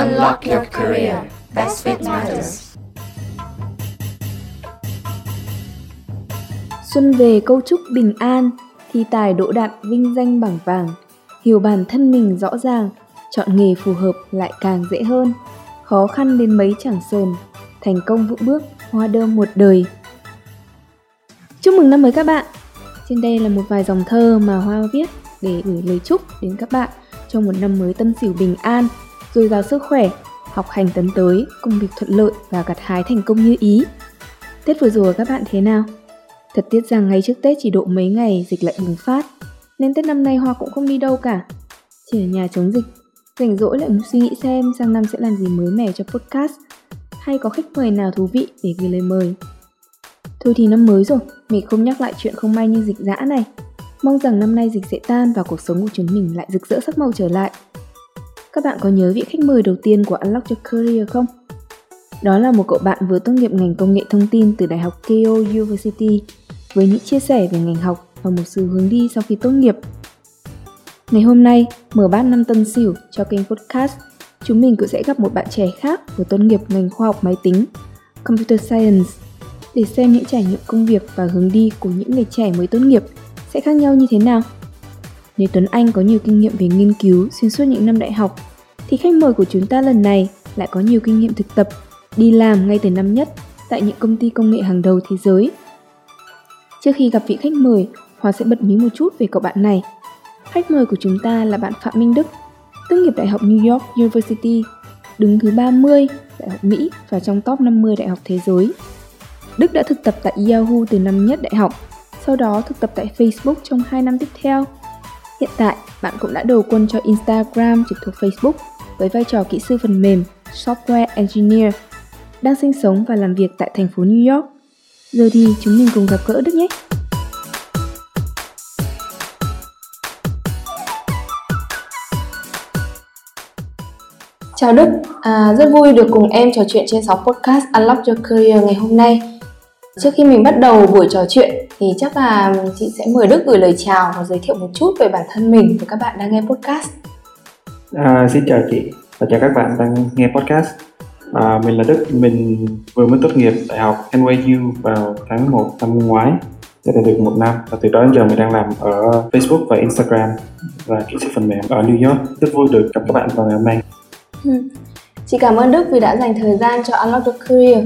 Unlock your career. Best fit matters. Xuân về câu chúc bình an, thi tài đỗ đạt vinh danh bảng vàng. Hiểu bản thân mình rõ ràng, chọn nghề phù hợp lại càng dễ hơn. Khó khăn đến mấy chẳng sờn, thành công vững bước, hoa đơm một đời. Chúc mừng năm mới các bạn! Trên đây là một vài dòng thơ mà Hoa viết để gửi lời chúc đến các bạn trong một năm mới tân sửu bình an, dồi dào sức khỏe, học hành tấn tới, công việc thuận lợi và gặt hái thành công như ý. Tết vừa rồi các bạn thế nào? Thật tiếc rằng ngay trước Tết chỉ độ mấy ngày dịch lại bùng phát, nên Tết năm nay Hoa cũng không đi đâu cả. Chỉ ở nhà chống dịch, rảnh rỗi lại muốn suy nghĩ xem sang năm sẽ làm gì mới mẻ cho podcast, hay có khách mời nào thú vị để gửi lời mời. Thôi thì năm mới rồi, mình không nhắc lại chuyện không may như dịch dã này. Mong rằng năm nay dịch sẽ tan và cuộc sống của chúng mình lại rực rỡ sắc màu trở lại. Các bạn có nhớ vị khách mời đầu tiên của Unlock Your Career không? Đó là một cậu bạn vừa tốt nghiệp ngành công nghệ thông tin từ Đại học Keio University với những chia sẻ về ngành học và một sự hướng đi sau khi tốt nghiệp. Ngày hôm nay, mở bát năm tân sửu cho kênh podcast, chúng mình cũng sẽ gặp một bạn trẻ khác vừa tốt nghiệp ngành khoa học máy tính, Computer Science, để xem những trải nghiệm công việc và hướng đi của những người trẻ mới tốt nghiệp sẽ khác nhau như thế nào. Nếu Tuấn Anh có nhiều kinh nghiệm về nghiên cứu xuyên suốt những năm đại học, thì khách mời của chúng ta lần này lại có nhiều kinh nghiệm thực tập, đi làm ngay từ năm nhất tại những công ty công nghệ hàng đầu thế giới. Trước khi gặp vị khách mời, Hòa sẽ bật mí một chút về cậu bạn này. Khách mời của chúng ta là bạn Phạm Minh Đức, tốt nghiệp Đại học New York University, đứng thứ 30 Đại học Mỹ và trong top 50 đại học thế giới. Đức đã thực tập tại Yahoo từ năm nhất đại học, sau đó thực tập tại Facebook trong 2 năm tiếp theo. Hiện tại, bạn cũng đã đầu quân cho Instagram trực thuộc Facebook với vai trò kỹ sư phần mềm Software Engineer, đang sinh sống và làm việc tại thành phố New York. Giờ thì chúng mình cùng gặp gỡ Đức nhé! Chào Đức, à, rất vui được cùng em trò chuyện trên sóng podcast Unlock Your Career ngày hôm nay. Trước khi mình bắt đầu buổi trò chuyện thì chắc là chị sẽ mời Đức gửi lời chào và giới thiệu một chút về bản thân mình với các bạn đang nghe podcast. À, xin chào chị và chào các bạn đang nghe podcast. À, mình là Đức, mình vừa mới tốt nghiệp đại học NYU vào tháng 1 năm ngoái đã được một năm và từ đó đến giờ mình đang làm ở Facebook và Instagram và kỹ sư phần mềm ở New York. Rất vui được gặp các bạn vào ngày hôm nay. Ừ. Chị cảm ơn Đức vì đã dành thời gian cho Unlock the Career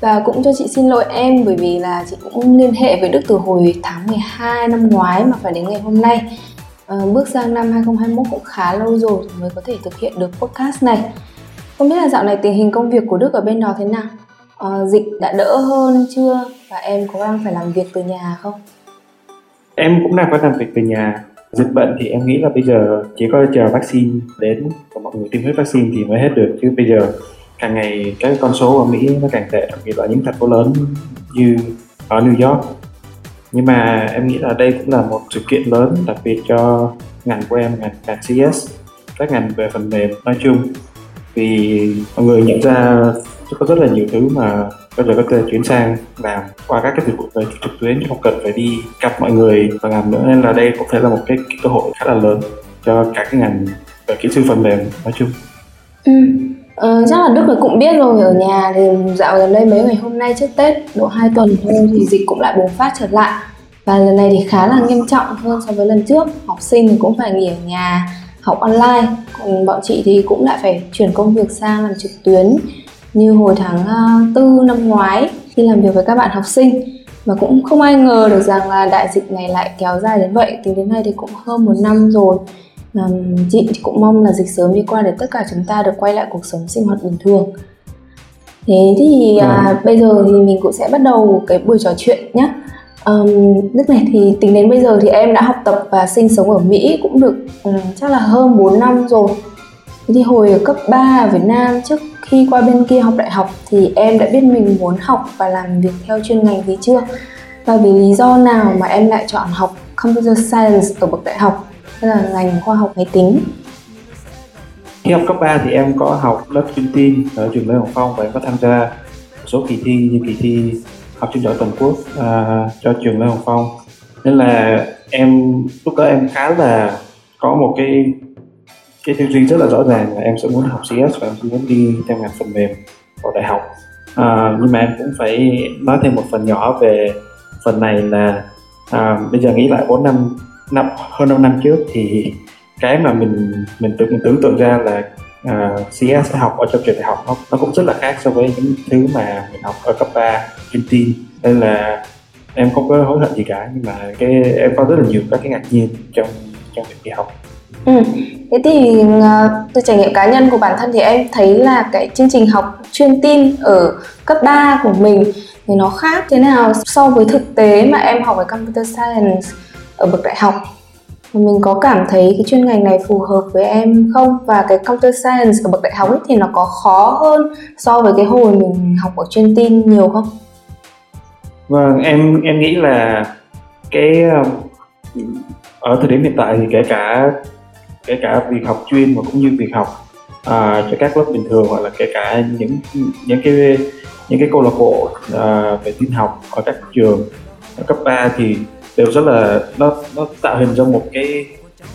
và cũng cho chị xin lỗi em bởi vì là chị cũng liên hệ với Đức từ hồi tháng 12 năm ngoái mà phải đến ngày hôm nay Ờ, bước sang năm 2021 cũng khá lâu rồi mới có thể thực hiện được podcast này. Không biết là dạo này tình hình công việc của Đức ở bên đó thế nào? À, dịch đã đỡ hơn chưa? Và em có đang phải làm việc từ nhà không? Em cũng đang phải làm việc từ nhà. Dịch bệnh thì em nghĩ là bây giờ chỉ có chờ vaccine đến và mọi người tiêm hết vaccine thì mới hết được. Chứ bây giờ càng ngày cái con số ở Mỹ nó càng tệ. Đặc biệt là những thành phố lớn như ở New York nhưng mà em nghĩ là đây cũng là một sự kiện lớn đặc biệt cho ngành của em ngành ngành CS các ngành về phần mềm nói chung vì mọi người nhận ra có rất là nhiều thứ mà bây giờ có thể chuyển sang làm qua các cái dịch vụ về trực tuyến không cần phải đi gặp mọi người và làm nữa nên là đây cũng phải là một cái, cái cơ hội khá là lớn cho cả cái ngành về kỹ sư phần mềm nói chung. Ừ. Ờ, chắc là Đức là cũng biết rồi ở nhà thì dạo gần đây mấy ngày hôm nay trước Tết độ 2 tuần thôi thì dịch cũng lại bùng phát trở lại. Và lần này thì khá là nghiêm trọng hơn so với lần trước. Học sinh thì cũng phải nghỉ ở nhà học online. Còn bọn chị thì cũng lại phải chuyển công việc sang làm trực tuyến như hồi tháng ờ, tư năm ngoái khi làm việc với các bạn học sinh. Và cũng không ai ngờ được rằng là đại dịch này lại kéo dài đến vậy. Tính đến nay thì cũng hơn một năm rồi chị thì cũng mong là dịch sớm đi qua để tất cả chúng ta được quay lại cuộc sống sinh hoạt bình thường. Thế thì à, ừ. bây giờ thì mình cũng sẽ bắt đầu cái buổi trò chuyện nhé um, nước này thì tính đến bây giờ thì em đã học tập và sinh sống ở Mỹ cũng được um, chắc là hơn 4 năm rồi. Thế thì hồi ở cấp 3 ở Việt Nam trước khi qua bên kia học đại học thì em đã biết mình muốn học và làm việc theo chuyên ngành gì chưa? Và vì lý do nào mà em lại chọn học Computer Science ở bậc đại học hay là ngành khoa học máy tính. Khi học cấp 3 thì em có học lớp chuyên tin ở trường Lê Hồng Phong và em có tham gia một số kỳ thi như kỳ thi học sinh giỏi toàn quốc à, cho trường Lê Hồng Phong. Nên là em lúc đó em khá là có một cái cái tư duy rất là rõ ràng là em sẽ muốn học CS và em sẽ muốn đi theo ngành phần mềm vào đại học. À, nhưng mà em cũng phải nói thêm một phần nhỏ về phần này là à, bây giờ nghĩ lại 4 năm năm hơn 5 năm trước thì cái mà mình mình tưởng mình tưởng tượng ra là à, uh, CS sẽ học ở trong trường đại học nó, nó cũng rất là khác so với những thứ mà mình học ở cấp 3 trên tin nên là em không có hối hận gì cả nhưng mà cái em có rất là nhiều các cái ngạc nhiên trong trong việc đi học. Ừ. Thế thì uh, từ trải nghiệm cá nhân của bản thân thì em thấy là cái chương trình học chuyên tin ở cấp 3 của mình thì nó khác thế nào so với thực tế mà em học về computer science? Ở bậc đại học mình có cảm thấy cái chuyên ngành này phù hợp với em không và cái computer science ở bậc đại học ấy thì nó có khó hơn so với cái hồi mình học ở chuyên tin nhiều không? Vâng, em em nghĩ là cái um, ở thời điểm hiện tại thì kể cả kể cả việc học chuyên và cũng như việc học à, cho các lớp bình thường hoặc là kể cả những những cái những cái câu lạc bộ à, về tin học ở các trường ở cấp 3 thì đều rất là nó nó tạo hình ra một cái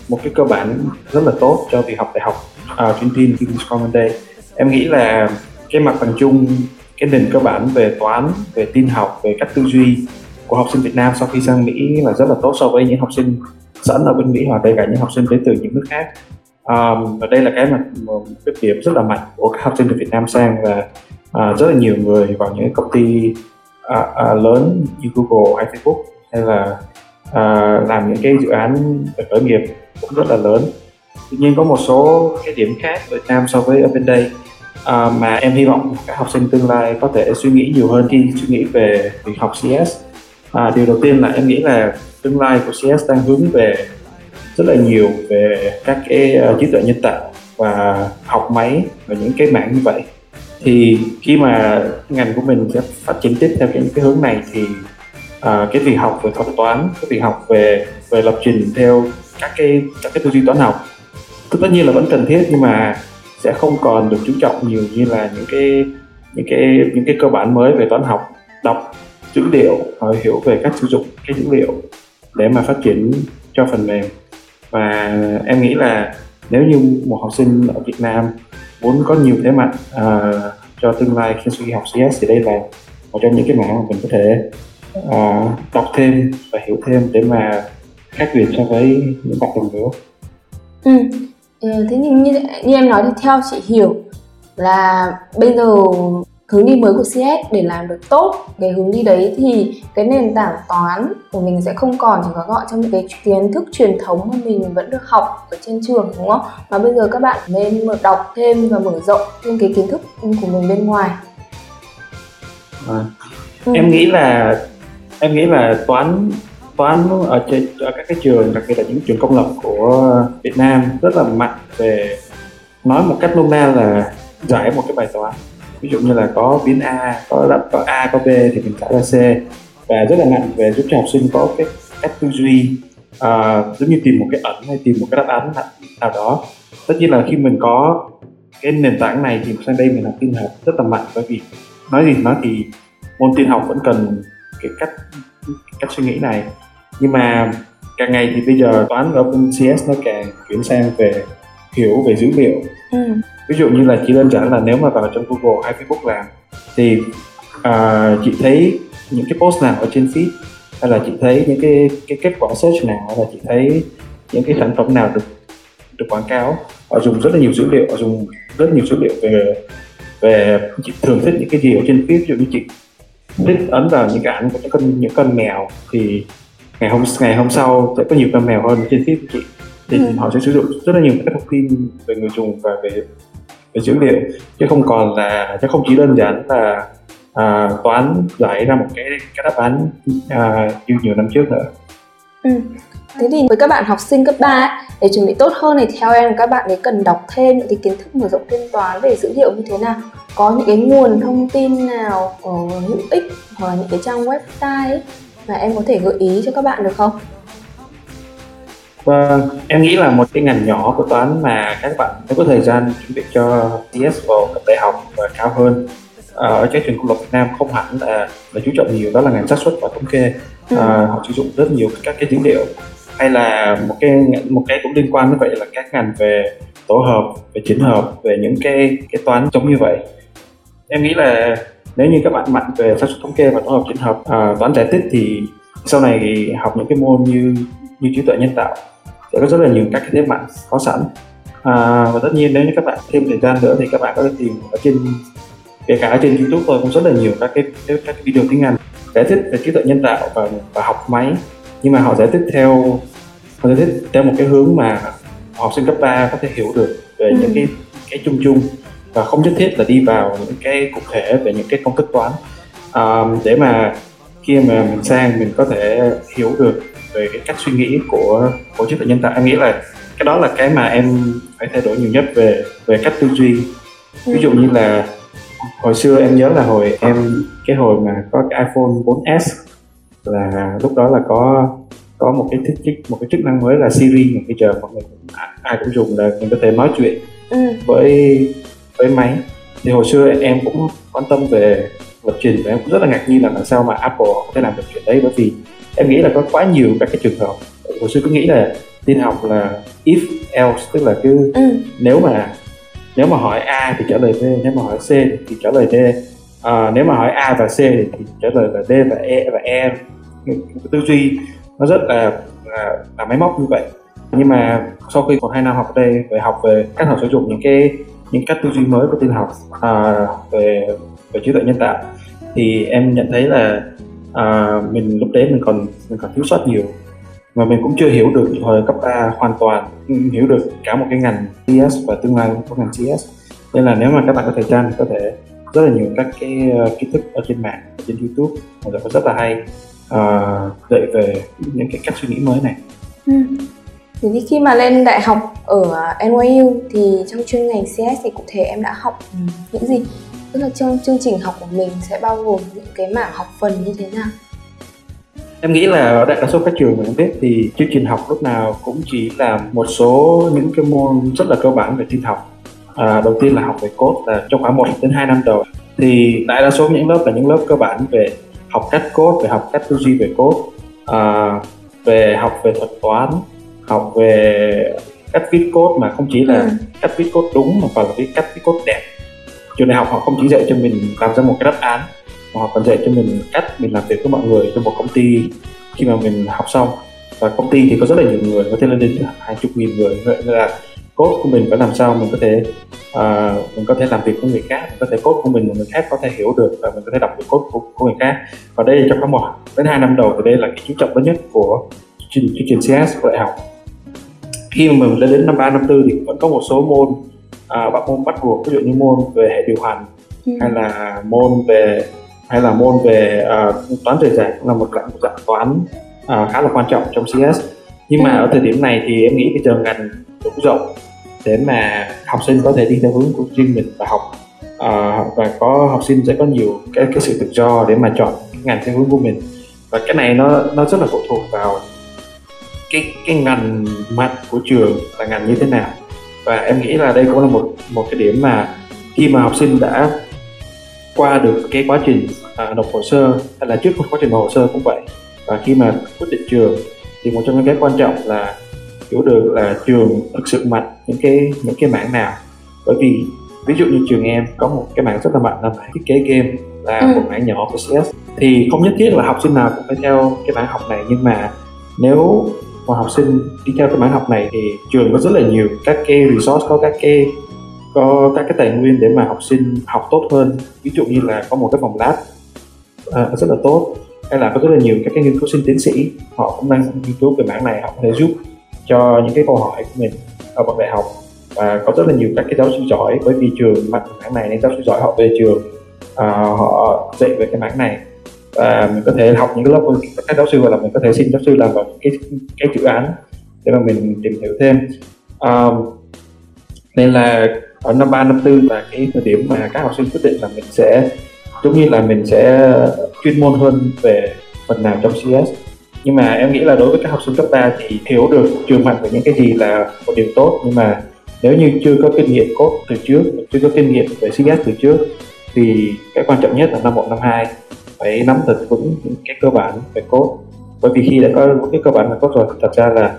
một cái cơ bản rất là tốt cho việc học đại học uh, chuyên tin English Common Day. Em nghĩ là cái mặt bằng chung cái nền cơ bản về toán về tin học về cách tư duy của học sinh Việt Nam sau khi sang Mỹ là rất là tốt so với những học sinh sẵn ở bên Mỹ hoặc đây cả những học sinh đến từ những nước khác. Um, và đây là cái mà một cái điểm rất là mạnh của các học sinh từ Việt Nam sang và uh, à, rất là nhiều người vào những công ty uh, uh, lớn như Google hay Facebook hay là à, làm những cái dự án khởi nghiệp cũng rất là lớn. Tuy nhiên có một số cái điểm khác Việt Nam so với ở bên đây. À, mà em hy vọng các học sinh tương lai có thể suy nghĩ nhiều hơn khi suy nghĩ về việc học CS à, điều đầu tiên là em nghĩ là tương lai của CS đang hướng về rất là nhiều về các cái uh, trí tuệ nhân tạo và học máy và những cái mảng như vậy. Thì khi mà ngành của mình sẽ phát triển tiếp theo những cái hướng này thì à, cái việc học về thuật toán cái việc học về về lập trình theo các cái các cái tư duy toán học. Tất nhiên là vẫn cần thiết nhưng mà sẽ không còn được chú trọng nhiều như là những cái những cái những cái cơ bản mới về toán học đọc dữ liệu và hiểu về cách sử dụng cái dữ liệu để mà phát triển cho phần mềm. Và em nghĩ là nếu như một học sinh ở Việt Nam muốn có nhiều thế mạnh uh, cho tương lai khi suy học CS thì đây là một trong những cái mảng mà mình có thể uh, đọc thêm và hiểu thêm để mà khác biệt so với những bạn đồng lứa. Ừ. ừ. Thế nhưng như, như em nói thì theo chị hiểu là bây giờ hướng đi mới của CS để làm được tốt cái hướng đi đấy thì cái nền tảng toán của mình sẽ không còn chỉ có gọi trong những cái kiến thức truyền thống mà mình vẫn được học ở trên trường đúng không? Mà bây giờ các bạn nên mở đọc thêm và mở rộng thêm cái kiến thức của mình bên ngoài. À. Ừ. Em nghĩ là em nghĩ là toán toán ở, trên, ở các cái trường đặc biệt là những trường công lập của Việt Nam rất là mạnh về nói một cách nôm na là giải một cái bài toán. Ví dụ như là có biến a có đáp có a có b thì mình trả ra c. Và rất là mạnh về giúp cho học sinh có cái cách tư duy à, giống như tìm một cái ẩn hay tìm một cái đáp án nào đó. Tất nhiên là khi mình có cái nền tảng này thì sang đây mình học tin học rất là mạnh bởi vì nói gì nói thì môn tin học vẫn cần cái cách cách suy nghĩ này. Nhưng mà càng ngày thì bây giờ toán ở bên CS nó càng chuyển sang về hiểu về dữ liệu. Ừ. Ví dụ như là chỉ đơn giản là nếu mà vào trong Google hay Facebook làm thì uh, chị thấy những cái post nào ở trên feed hay là chị thấy những cái cái kết quả search nào hay là chị thấy những cái sản phẩm nào được được quảng cáo họ dùng rất là nhiều dữ liệu họ dùng rất nhiều dữ liệu về về chị thường thích những cái gì ở trên feed. Ví dụ như chị thích ấn vào những cái ảnh của những con những con mèo thì ngày hôm ngày hôm sau sẽ có nhiều con mèo hơn trên feed của chị thì ừ. họ sẽ sử dụng rất là nhiều các thông tin về người dùng và về về dữ liệu chứ không còn là chứ không chỉ đơn giản là à, toán giải ra một cái cái đáp án à, như nhiều năm trước nữa. Ừ. Thế thì với các bạn học sinh cấp 3 để chuẩn bị tốt hơn thì theo em các bạn ấy cần đọc thêm những cái kiến thức mở rộng thêm toán về dữ liệu như thế nào? Có những cái nguồn thông tin nào hữu ích hoặc là những cái trang website ấy mà em có thể gợi ý cho các bạn được không? Vâng, em nghĩ là một cái ngành nhỏ của toán mà các bạn nếu có thời gian chuẩn bị cho CS vào cấp đại học và cao hơn à, ở các trường công lập Việt Nam không hẳn là là chú trọng nhiều đó là ngành xác suất và thống kê ừ. à, họ sử dụng rất nhiều các cái dữ liệu hay là một cái một cái cũng liên quan như vậy là các ngành về tổ hợp về chỉnh hợp về những cái cái toán giống như vậy. Em nghĩ là nếu như các bạn mạnh về xác suất thống kê và tổ hợp chỉnh hợp à, toán giải tích thì sau này thì học những cái môn như như trí tuệ nhân tạo sẽ có rất là nhiều các cái thế mạnh có sẵn. À, và tất nhiên nếu như các bạn thêm thời gian nữa thì các bạn có thể tìm ở trên kể cả ở trên youtube tôi cũng rất là nhiều các cái các cái video tiếng anh giải thích về trí tuệ nhân tạo và và học máy nhưng mà họ giải thích theo họ giải thích theo một cái hướng mà học sinh cấp 3 có thể hiểu được về ừ. những cái cái chung chung và không nhất thiết là đi vào những cái cụ thể về những cái công thức toán. À, để mà khi mà mình sang mình có thể hiểu được về cái cách suy nghĩ của của trí tuệ nhân tạo em nghĩ là cái đó là cái mà em phải thay đổi nhiều nhất về về cách tư duy. Ví dụ như là hồi xưa em nhớ là hồi em cái hồi mà có cái iPhone 4S là lúc đó là có có một cái thích một cái chức năng mới là Siri mà bây giờ mọi người ai cũng dùng là mình có thể nói chuyện ừ. với với máy thì hồi xưa em cũng quan tâm về lập trình và em cũng rất là ngạc nhiên là làm sao mà Apple có thể làm được chuyện đấy bởi vì em nghĩ là có quá nhiều các cái trường hợp hồi xưa cứ nghĩ là tin học là if else tức là cứ ừ. nếu mà nếu mà hỏi A thì trả lời B nếu mà hỏi C thì trả lời D à, nếu mà hỏi A và C thì trả lời là D và E và E tư duy nó rất là, là là máy móc như vậy. Nhưng mà sau khi một hai năm học ở đây về học về cách học sử dụng những cái những cách tư duy mới của tin học à, về về trí tuệ nhân tạo thì em nhận thấy là à, mình lúc đấy mình còn mình còn thiếu sót nhiều. Mà mình cũng chưa hiểu được thời cấp 3 hoàn toàn hiểu được cả một cái ngành CS và tương lai của ngành CS nên là nếu mà các bạn có thời gian có thể rất là nhiều các cái ờ, kiến thức ở trên mạng trên YouTube là rất là hay uh, dạy về những cái cách suy nghĩ mới này. Ừ. Thì khi mà lên đại học ở NYU thì trong chuyên ngành CS thì cụ thể em đã học ừ. những gì? Tức là trong chương trình học của mình sẽ bao gồm những cái mảng học phần như thế nào? em nghĩ là ở đại đa số các trường mà em biết thì chương trình học lúc nào cũng chỉ là một số những cái môn rất là cơ bản về tin học à, đầu tiên là học về code là trong khoảng 1 đến 2 năm đầu thì đại đa số những lớp là những lớp cơ bản về học cách code về học cách tư duy về code. À, về học về thuật toán học về cách viết code mà không chỉ là ừ. cách viết code đúng mà còn là cái cách viết code đẹp. Trường đại học họ không chỉ dạy cho mình làm ra một cái đáp án mà họ còn dạy cho mình cách mình làm việc với mọi người trong một công ty khi mà mình học xong. Và công ty thì có rất là nhiều người có thể lên đến hàng chục nghìn người. Vậy nên là code của mình phải làm sao mình có thể uh, mình có thể làm việc với người khác mình có thể code của mình mà người khác có thể hiểu được và mình có thể đọc được code của, của người khác. Và đây trong khoảng một đến hai năm đầu thì đây là cái chú trọng lớn nhất của chương, chương trình CS của đại học. Khi mà mình lên đến năm ba năm tư thì vẫn có một số môn à, uh, môn bắt buộc ví dụ như môn về hệ điều hành ừ. hay là môn về hay là môn về uh, toán rời rạc là một dạng, một dạng toán uh, khá là quan trọng trong CS nhưng mà ừ. ở thời điểm này thì em nghĩ bây giờ ngành đủ rộng để mà học sinh có thể đi theo hướng của riêng mình và học. À, và có học sinh sẽ có nhiều cái cái sự tự do để mà chọn ngành theo hướng của mình. Và cái này nó nó rất là phụ thuộc vào cái cái ngành mạnh của trường là ngành như thế nào. Và em nghĩ là đây cũng là một một cái điểm mà khi mà học sinh đã qua được cái quá trình à, nộp hồ sơ hay là trước quá trình nộp hồ sơ cũng vậy. Và khi mà quyết định trường thì một trong những cái quan trọng là hiểu được là trường thực sự mạnh những cái những cái mảng nào. Bởi vì ví dụ như trường em có một cái mảng rất là mạnh là mảng thiết kế game là ừ. một mảng nhỏ của CS. Thì không nhất thiết là học sinh nào cũng phải theo cái mảng học này nhưng mà nếu mà học sinh đi theo cái mảng học này thì trường có rất là nhiều các cái resource có các cái có các cái tài nguyên để mà học sinh học tốt hơn. Ví dụ như là có một cái phòng lab à, rất là tốt hay là có rất là nhiều các cái nghiên cứu sinh tiến sĩ họ cũng đang nghiên cứu về mảng này họ có thể giúp cho những cái câu hỏi của mình ở bậc đại học. Và có rất là nhiều các cái giáo sư giỏi bởi vì trường mạnh mảng này nên giáo sư giỏi họ về trường à, họ dạy về cái mảng này. Và mình có thể học những cái lớp các giáo sư hoặc là mình có thể xin giáo sư làm vào cái cái dự án để mà mình tìm hiểu thêm. À, nên là ở năm ba năm 4 là cái thời điểm mà các học sinh quyết định là mình sẽ giống như là mình sẽ chuyên môn hơn về phần nào trong CS nhưng mà em nghĩ là đối với các học sinh cấp 3 thì hiểu được trường mạnh về những cái gì là một điều tốt. Nhưng mà nếu như chưa có kinh nghiệm code từ trước chưa có kinh nghiệm về CS từ trước thì cái quan trọng nhất là năm một năm hai phải nắm thật vững những cái cơ bản về code bởi vì khi đã có cái cơ bản là tốt rồi thật ra là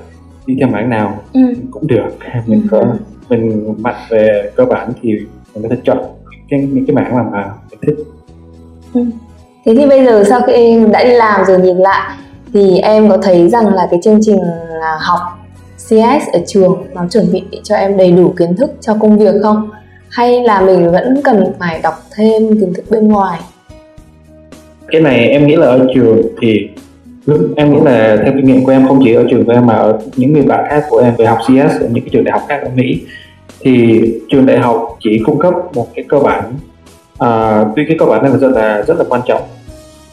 đi theo mảng nào ừ. cũng được. Mình có Ừ. mình mạnh về cơ bản thì mình có thể chọn cái những cái mảng mà mà mình thích. Thế thì bây giờ sau khi em đã đi làm rồi nhìn lại thì em có thấy rằng là cái chương trình à, học CS ở trường nó chuẩn bị cho em đầy đủ kiến thức cho công việc không? Hay là mình vẫn cần phải đọc thêm kiến thức bên ngoài? cái này em nghĩ là ở trường thì em nghĩ là theo kinh nghiệm của em không chỉ ở trường của em mà ở những người bạn khác của em về học CS ở những cái trường đại học khác ở Mỹ thì trường đại học chỉ cung cấp một cái cơ bản à, tuy cái cơ bản này là rất là rất là quan trọng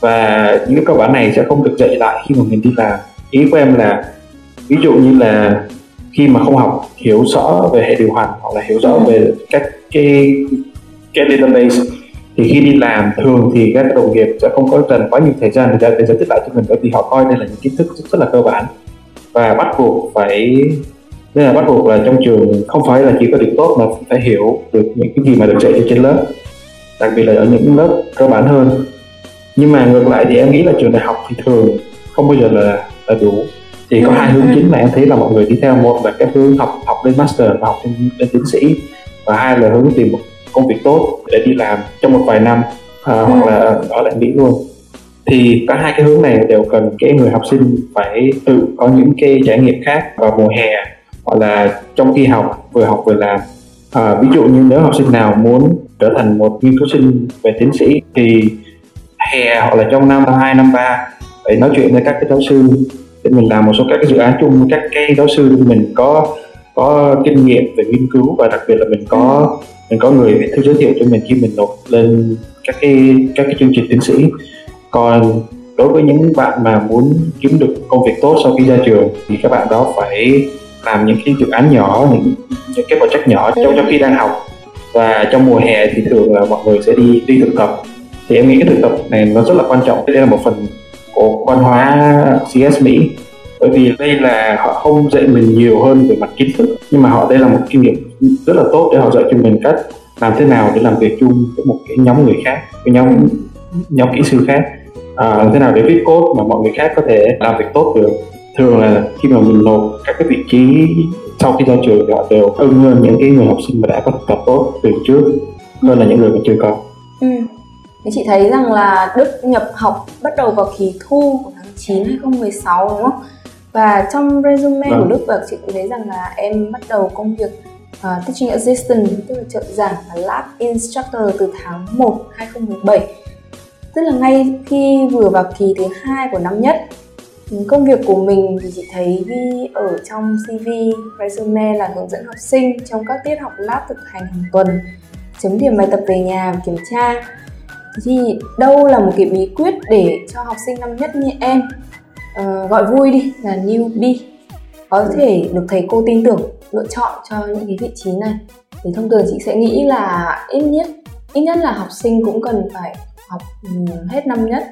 và những cơ bản này sẽ không được dạy lại khi mà mình đi làm. Ý của em là ví dụ như là khi mà không học hiểu rõ về hệ điều hành hoặc là hiểu rõ về các cái cái database thì khi đi làm thường thì các đồng nghiệp sẽ không có cần quá nhiều thời gian để, để giải thích lại cho mình bởi vì họ coi đây là những kiến thức rất, rất là cơ bản. Và bắt buộc phải nên là bắt buộc là trong trường không phải là chỉ có điểm tốt mà phải hiểu được những cái gì mà được dạy trên lớp đặc biệt là ở những lớp cơ bản hơn nhưng mà ngược lại thì em nghĩ là trường đại học thì thường không bao giờ là là đủ. Thì có hai hướng chính mà em thấy là mọi người đi theo. Một là cái hướng học học lên master và học lên, lên tiến sĩ và hai là hướng tìm một công việc tốt để đi làm trong một vài năm à, hoặc là ở lại Mỹ luôn. Thì cả hai cái hướng này đều cần cái người học sinh phải tự có những cái trải nghiệm khác vào mùa hè hoặc là trong khi học vừa học vừa làm. À, ví dụ như nếu học sinh nào muốn trở thành một nghiên cứu sinh về tiến sĩ thì hè hoặc là trong năm, hai, năm, ba, phải nói chuyện với các cái giáo sư. Để mình làm một số các cái dự án chung với các cái giáo sư để mình có có kinh nghiệm về nghiên cứu và đặc biệt là mình có mình có người thư giới thiệu cho mình khi mình nộp lên các cái các cái chương trình tiến sĩ. Còn đối với những bạn mà muốn kiếm được công việc tốt sau khi ra trường thì các bạn đó phải làm những cái dự án nhỏ, những những cái project nhỏ trong trong khi đang học. Và trong mùa hè thì thường là mọi người sẽ đi đi thực tập thì em nghĩ cái thực tập này nó rất là quan trọng. Đây là một phần của văn hóa CS Mỹ. Bởi vì đây là họ không dạy mình nhiều hơn về mặt kiến thức nhưng mà họ đây là một kinh nghiệm rất là tốt để họ dạy cho mình cách làm thế nào để làm việc chung với một cái nhóm người khác với nhóm nhóm kỹ sư khác. À, làm thế nào để viết code mà mọi người khác có thể làm việc tốt được. Thường là khi mà mình nộp các cái vị trí sau khi ra trường thì họ đều ưng hơn những cái người học sinh mà đã có thực tập tốt từ trước hơn là những người mà chưa có. Ừ. Thế chị thấy rằng là Đức nhập học bắt đầu vào kỳ thu của tháng 9 2016 đúng không? Và trong resume Vâng. của Đức và chị cũng thấy rằng là em bắt đầu công việc uh, teaching assistant tức là trợ giảng và lab instructor từ tháng 1 2017 tức là ngay khi vừa vào kỳ thứ hai của năm nhất Ừ, công việc của mình thì chị thấy ghi ở trong CV resume là hướng dẫn học sinh trong các tiết học lab thực hành hàng tuần chấm điểm bài tập về nhà và kiểm tra thì đâu là một cái bí quyết để cho học sinh năm nhất như em uh, gọi vui đi là newbie có thể được thầy cô tin tưởng lựa chọn cho những cái vị trí này. Thì thông thường chị sẽ nghĩ là ít nhất ít nhất là học sinh cũng cần phải học hết năm nhất.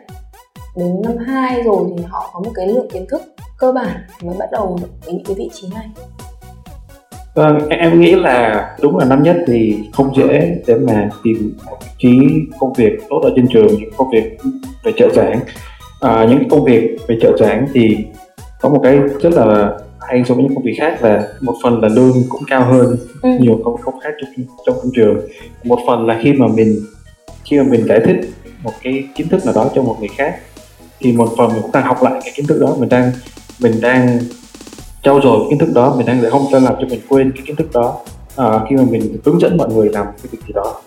Đến năm 2 rồi thì họ có một cái lượng kiến thức cơ bản mới bắt đầu được những cái vị trí này. Vâng, em- nghĩ là đúng là năm nhất thì không dễ để mà tìm một vị trí công việc tốt ở trên trường, những công việc về trợ giảng. À, những công việc về trợ giảng thì có một cái rất là hay so với những công việc khác là một phần là lương cũng cao hơn Ừ. nhiều công công khác trong trong công trường. Một phần là khi mà mình khi mà mình giải thích một cái kiến thức nào đó cho một người khác thì một phần mình cũng đang học lại cái kiến thức đó mình đang mình đang trau dồi kiến thức đó mình đang để không cho làm cho mình quên cái kiến thức đó. À, khi mà mình hướng dẫn mọi người làm cái việc gì đó.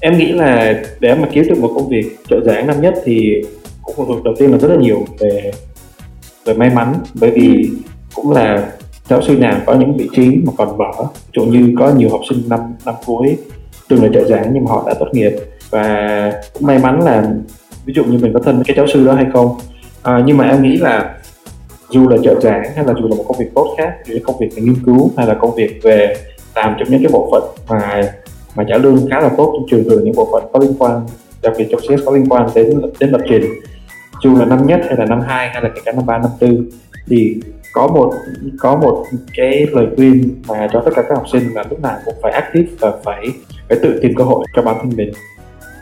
Em nghĩ là để mà kiếm được một công việc trợ giảng năm nhất thì cũng phụ thuộc đầu tiên là rất là nhiều về về may mắn. Bởi vì cũng là giáo sư nào có những vị trí mà còn ví dụ như có nhiều học sinh năm năm cuối từng là trợ giảng nhưng mà họ đã tốt nghiệp. Và cũng may mắn là ví dụ như mình có thân với cái giáo sư đó hay không. À, nhưng mà em nghĩ là dù là trợ giảng hay là dù là một công việc tốt khác dù là công việc về nghiên cứu hay là công việc về làm trong những cái bộ phận mà mà trả lương khá là tốt trong trường thường những bộ phận có liên quan đặc biệt trong CS có liên quan đến đến lập trình. Dù là năm nhất hay là năm hai hay là kể cả năm ba năm tư thì có một có một cái lời khuyên mà cho tất cả các học sinh là lúc nào cũng phải active và phải phải tự tìm cơ hội cho bản thân mình.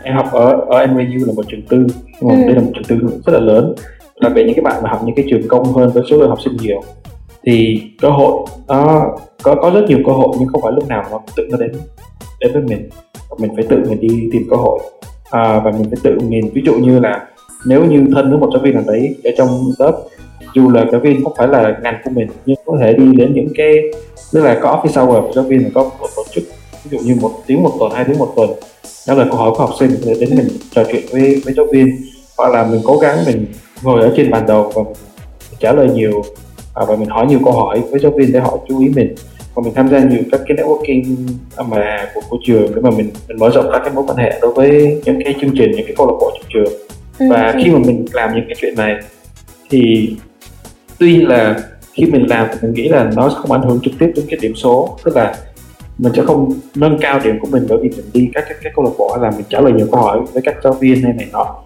Em học ở ở NYU là một trường tư Ừ. đây là một trường tư rất là lớn đặc biệt những cái bạn mà học những cái trường công hơn với số lượng học sinh nhiều thì cơ hội nó có có rất nhiều cơ hội nhưng không phải lúc nào nó tự nó đến đến với mình. Mình phải tự mình đi tìm cơ hội à, và mình phải tự mình ví dụ như là nếu như thân với một giáo viên nào đấy ở trong lớp dù là giáo viên không phải là ngành của mình nhưng có thể đi đến những cái tức là có phía sau của giáo viên có một tổ chức ví dụ như một tiếng một tuần hai tiếng một tuần đó là câu hỏi của học sinh để đến mình trò chuyện với với giáo viên. Hoặc là mình cố gắng mình ngồi ở trên bàn đầu và mình trả lời nhiều à, và mình hỏi nhiều câu hỏi với giáo viên để họ chú ý mình. Và mình tham gia nhiều các cái networking mà của, của trường để mà mình mình mở rộng các cái mối quan hệ đối với những cái chương trình những cái câu lạc bộ trong trường. Ừ, và khi mà mình làm những cái chuyện này thì tuy là khi mình làm thì mình nghĩ là nó không ảnh hưởng trực tiếp đến cái điểm số tức là mình sẽ không nâng cao điểm của mình bởi vì mình đi các các, các câu lạc bộ hay là mình trả lời nhiều câu hỏi với các giáo viên hay này nọ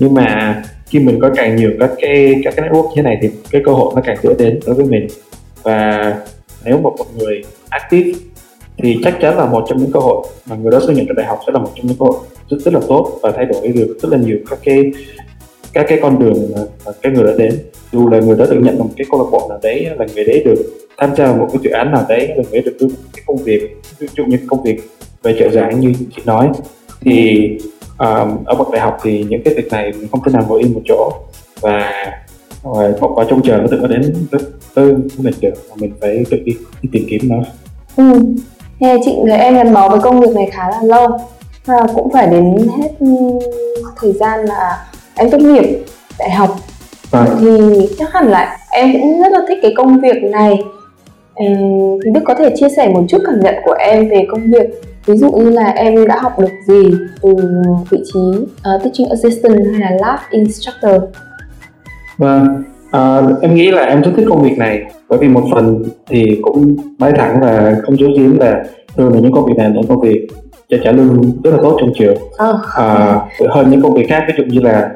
nhưng mà khi mình có càng nhiều các cái các cái network như thế này thì cái cơ hội nó càng dễ đến đối với mình. Và nếu một một người active thì chắc chắn là một trong những cơ hội mà người đó xuất nhận được đại học sẽ là một trong những cơ hội rất rất là tốt và thay đổi được rất là nhiều các cái các cái con đường mà, cái người đã đến. Dù là người đó được nhận một cái câu lạc bộ nào đấy là người đấy được tham gia một cái dự án nào đấy là người được đưa cái công việc ví dụ như công việc về trợ giảng như chị nói thì um, ở bậc đại học thì những cái việc này mình không thể nào ngồi yên một chỗ. Và một quả trông chờ nó tự có đến với, với mình được mà mình phải tự đi, đi tìm kiếm nó. Ừ. nghe chị người em gắn bó với công việc này khá là lâu. Và cũng phải đến hết thời gian là em tốt nghiệp đại học. À. thì chắc hẳn là em cũng rất là thích cái công việc này. Thì Đức có thể chia sẻ một chút cảm nhận của em về công việc ví dụ như là em đã học được gì từ vị trí uh, teaching assistant hay là lab instructor vâng uh, em nghĩ là em rất thích công việc này bởi vì một phần thì cũng nói thẳng và không giấu giếm là thường là những công việc này là công việc cho trả lương rất là tốt trong trường oh. uh, hơn những công việc khác ví dụ như là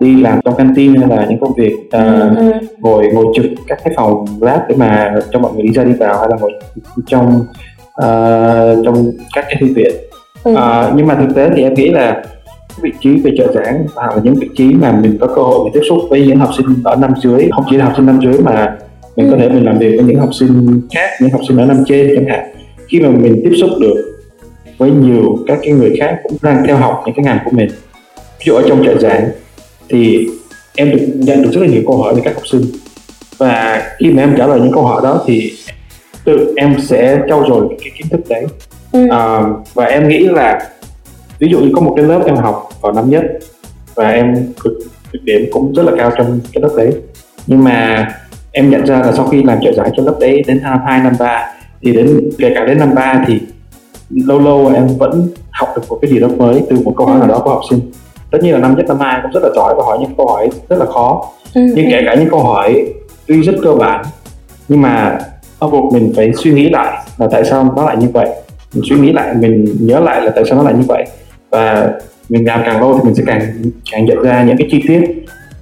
đi làm trong canteen hay là những công việc uh, ừ. ngồi ngồi trực các cái phòng lab để mà cho mọi người đi ra đi vào hay là ngồi trong uh, trong các cái thư viện ừ. uh, nhưng mà thực tế thì em nghĩ là vị trí về trợ giảng và là những vị trí mà mình có cơ hội để tiếp xúc với những học sinh ở năm dưới không chỉ là học sinh năm dưới mà mình ừ. có thể mình làm việc với những học sinh khác những học sinh ở năm trên chẳng hạn khi mà mình tiếp xúc được với nhiều các cái người khác cũng đang theo học những cái ngành của mình ví dụ ở trong trợ giảng thì em được nhận được rất là nhiều câu hỏi từ các học sinh và khi mà em trả lời những câu hỏi đó thì tự em sẽ trau dồi cái kiến thức đấy. Ừ. à, và em nghĩ là ví dụ như có một cái lớp em học vào năm nhất và em cực, cực điểm cũng rất là cao trong cái lớp đấy. Nhưng mà em nhận ra là sau khi làm trợ giải cho lớp đấy đến năm hai năm ba thì đến kể cả đến năm ba thì lâu lâu em vẫn học được một cái gì đó mới từ một câu hỏi nào đó của học sinh. Tất nhiên là năm nhất năm hai cũng rất là giỏi và hỏi những câu hỏi rất là khó. Ừ. nhưng kể cả những câu hỏi tuy rất cơ bản nhưng mà nó buộc mình phải suy nghĩ lại là tại sao nó lại như vậy. Mình suy nghĩ lại mình nhớ lại là tại sao nó lại như vậy. Và mình làm càng lâu thì mình sẽ càng càng nhận ra những cái chi tiết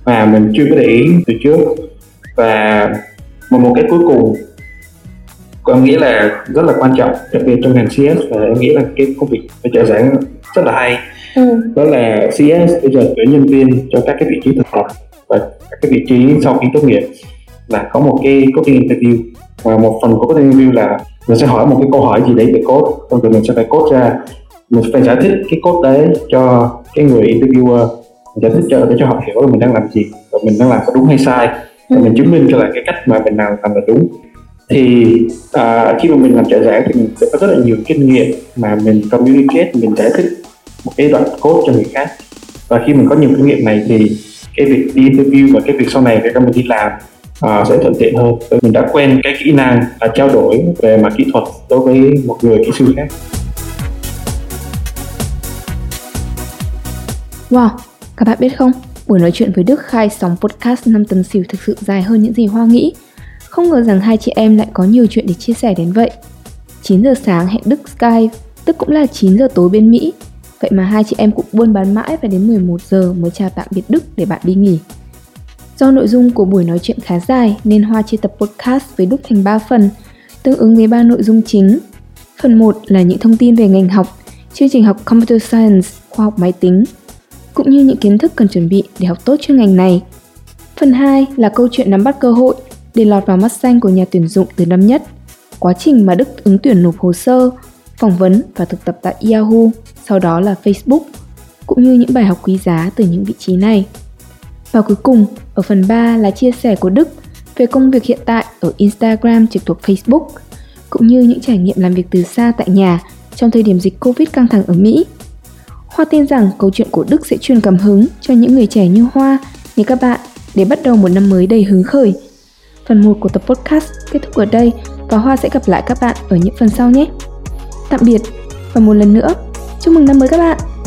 mà mình chưa có để ý từ trước. Và một một cái cuối cùng em nghĩ là rất là quan trọng đặc biệt trong ngành CS và em nghĩ là cái công việc phải trợ giảng rất là hay. Ừ. đó là CS bây giờ tuyển nhân viên cho các cái vị trí thực tập và các cái vị trí sau khi tốt nghiệp là có một cái coding interview và một phần của coding interview là mình sẽ hỏi một cái câu hỏi gì đấy về code rồi mình sẽ phải code ra. Mình phải giải thích cái code đấy cho cái người interviewer mình giải thích cho để cho họ hiểu là mình đang làm gì và mình đang làm có đúng hay sai và mình chứng minh cho là cái cách mà mình làm làm là đúng. Thì à, khi mà mình làm trợ giảng thì mình sẽ có rất là nhiều kinh nghiệm mà mình communicate mình giải thích một cái đoạn code cho người khác. Và khi mình có nhiều kinh nghiệm này thì cái việc đi interview và cái việc sau này khi mình đi làm à, sẽ thuận tiện hơn mình đã quen cái kỹ năng là trao đổi về mặt kỹ thuật đối với một người kỹ sư khác Wow, các bạn biết không, buổi nói chuyện với Đức khai sóng podcast 5 tấn xỉu thực sự dài hơn những gì Hoa nghĩ. Không ngờ rằng hai chị em lại có nhiều chuyện để chia sẻ đến vậy. 9 giờ sáng hẹn Đức Skype, tức cũng là 9 giờ tối bên Mỹ. Vậy mà hai chị em cũng buôn bán mãi và đến 11 giờ mới chào tạm biệt Đức để bạn đi nghỉ. Do nội dung của buổi nói chuyện khá dài nên Hoa chia tập podcast với Đức thành 3 phần, tương ứng với ba nội dung chính. Phần 1 là những thông tin về ngành học, chương trình học Computer Science, khoa học máy tính, cũng như những kiến thức cần chuẩn bị để học tốt chuyên ngành này. Phần 2 là câu chuyện nắm bắt cơ hội để lọt vào mắt xanh của nhà tuyển dụng từ năm nhất. Quá trình mà Đức ứng tuyển nộp hồ sơ, phỏng vấn và thực tập tại Yahoo, sau đó là Facebook, cũng như những bài học quý giá từ những vị trí này. Và cuối cùng, ở phần 3 là chia sẻ của Đức về công việc hiện tại ở Instagram trực thuộc Facebook, cũng như những trải nghiệm làm việc từ xa tại nhà trong thời điểm dịch Covid căng thẳng ở Mỹ. Hoa tin rằng câu chuyện của Đức sẽ truyền cảm hứng cho những người trẻ như Hoa, như các bạn để bắt đầu một năm mới đầy hứng khởi. Phần 1 của tập podcast kết thúc ở đây và Hoa sẽ gặp lại các bạn ở những phần sau nhé. Tạm biệt và một lần nữa, chúc mừng năm mới các bạn!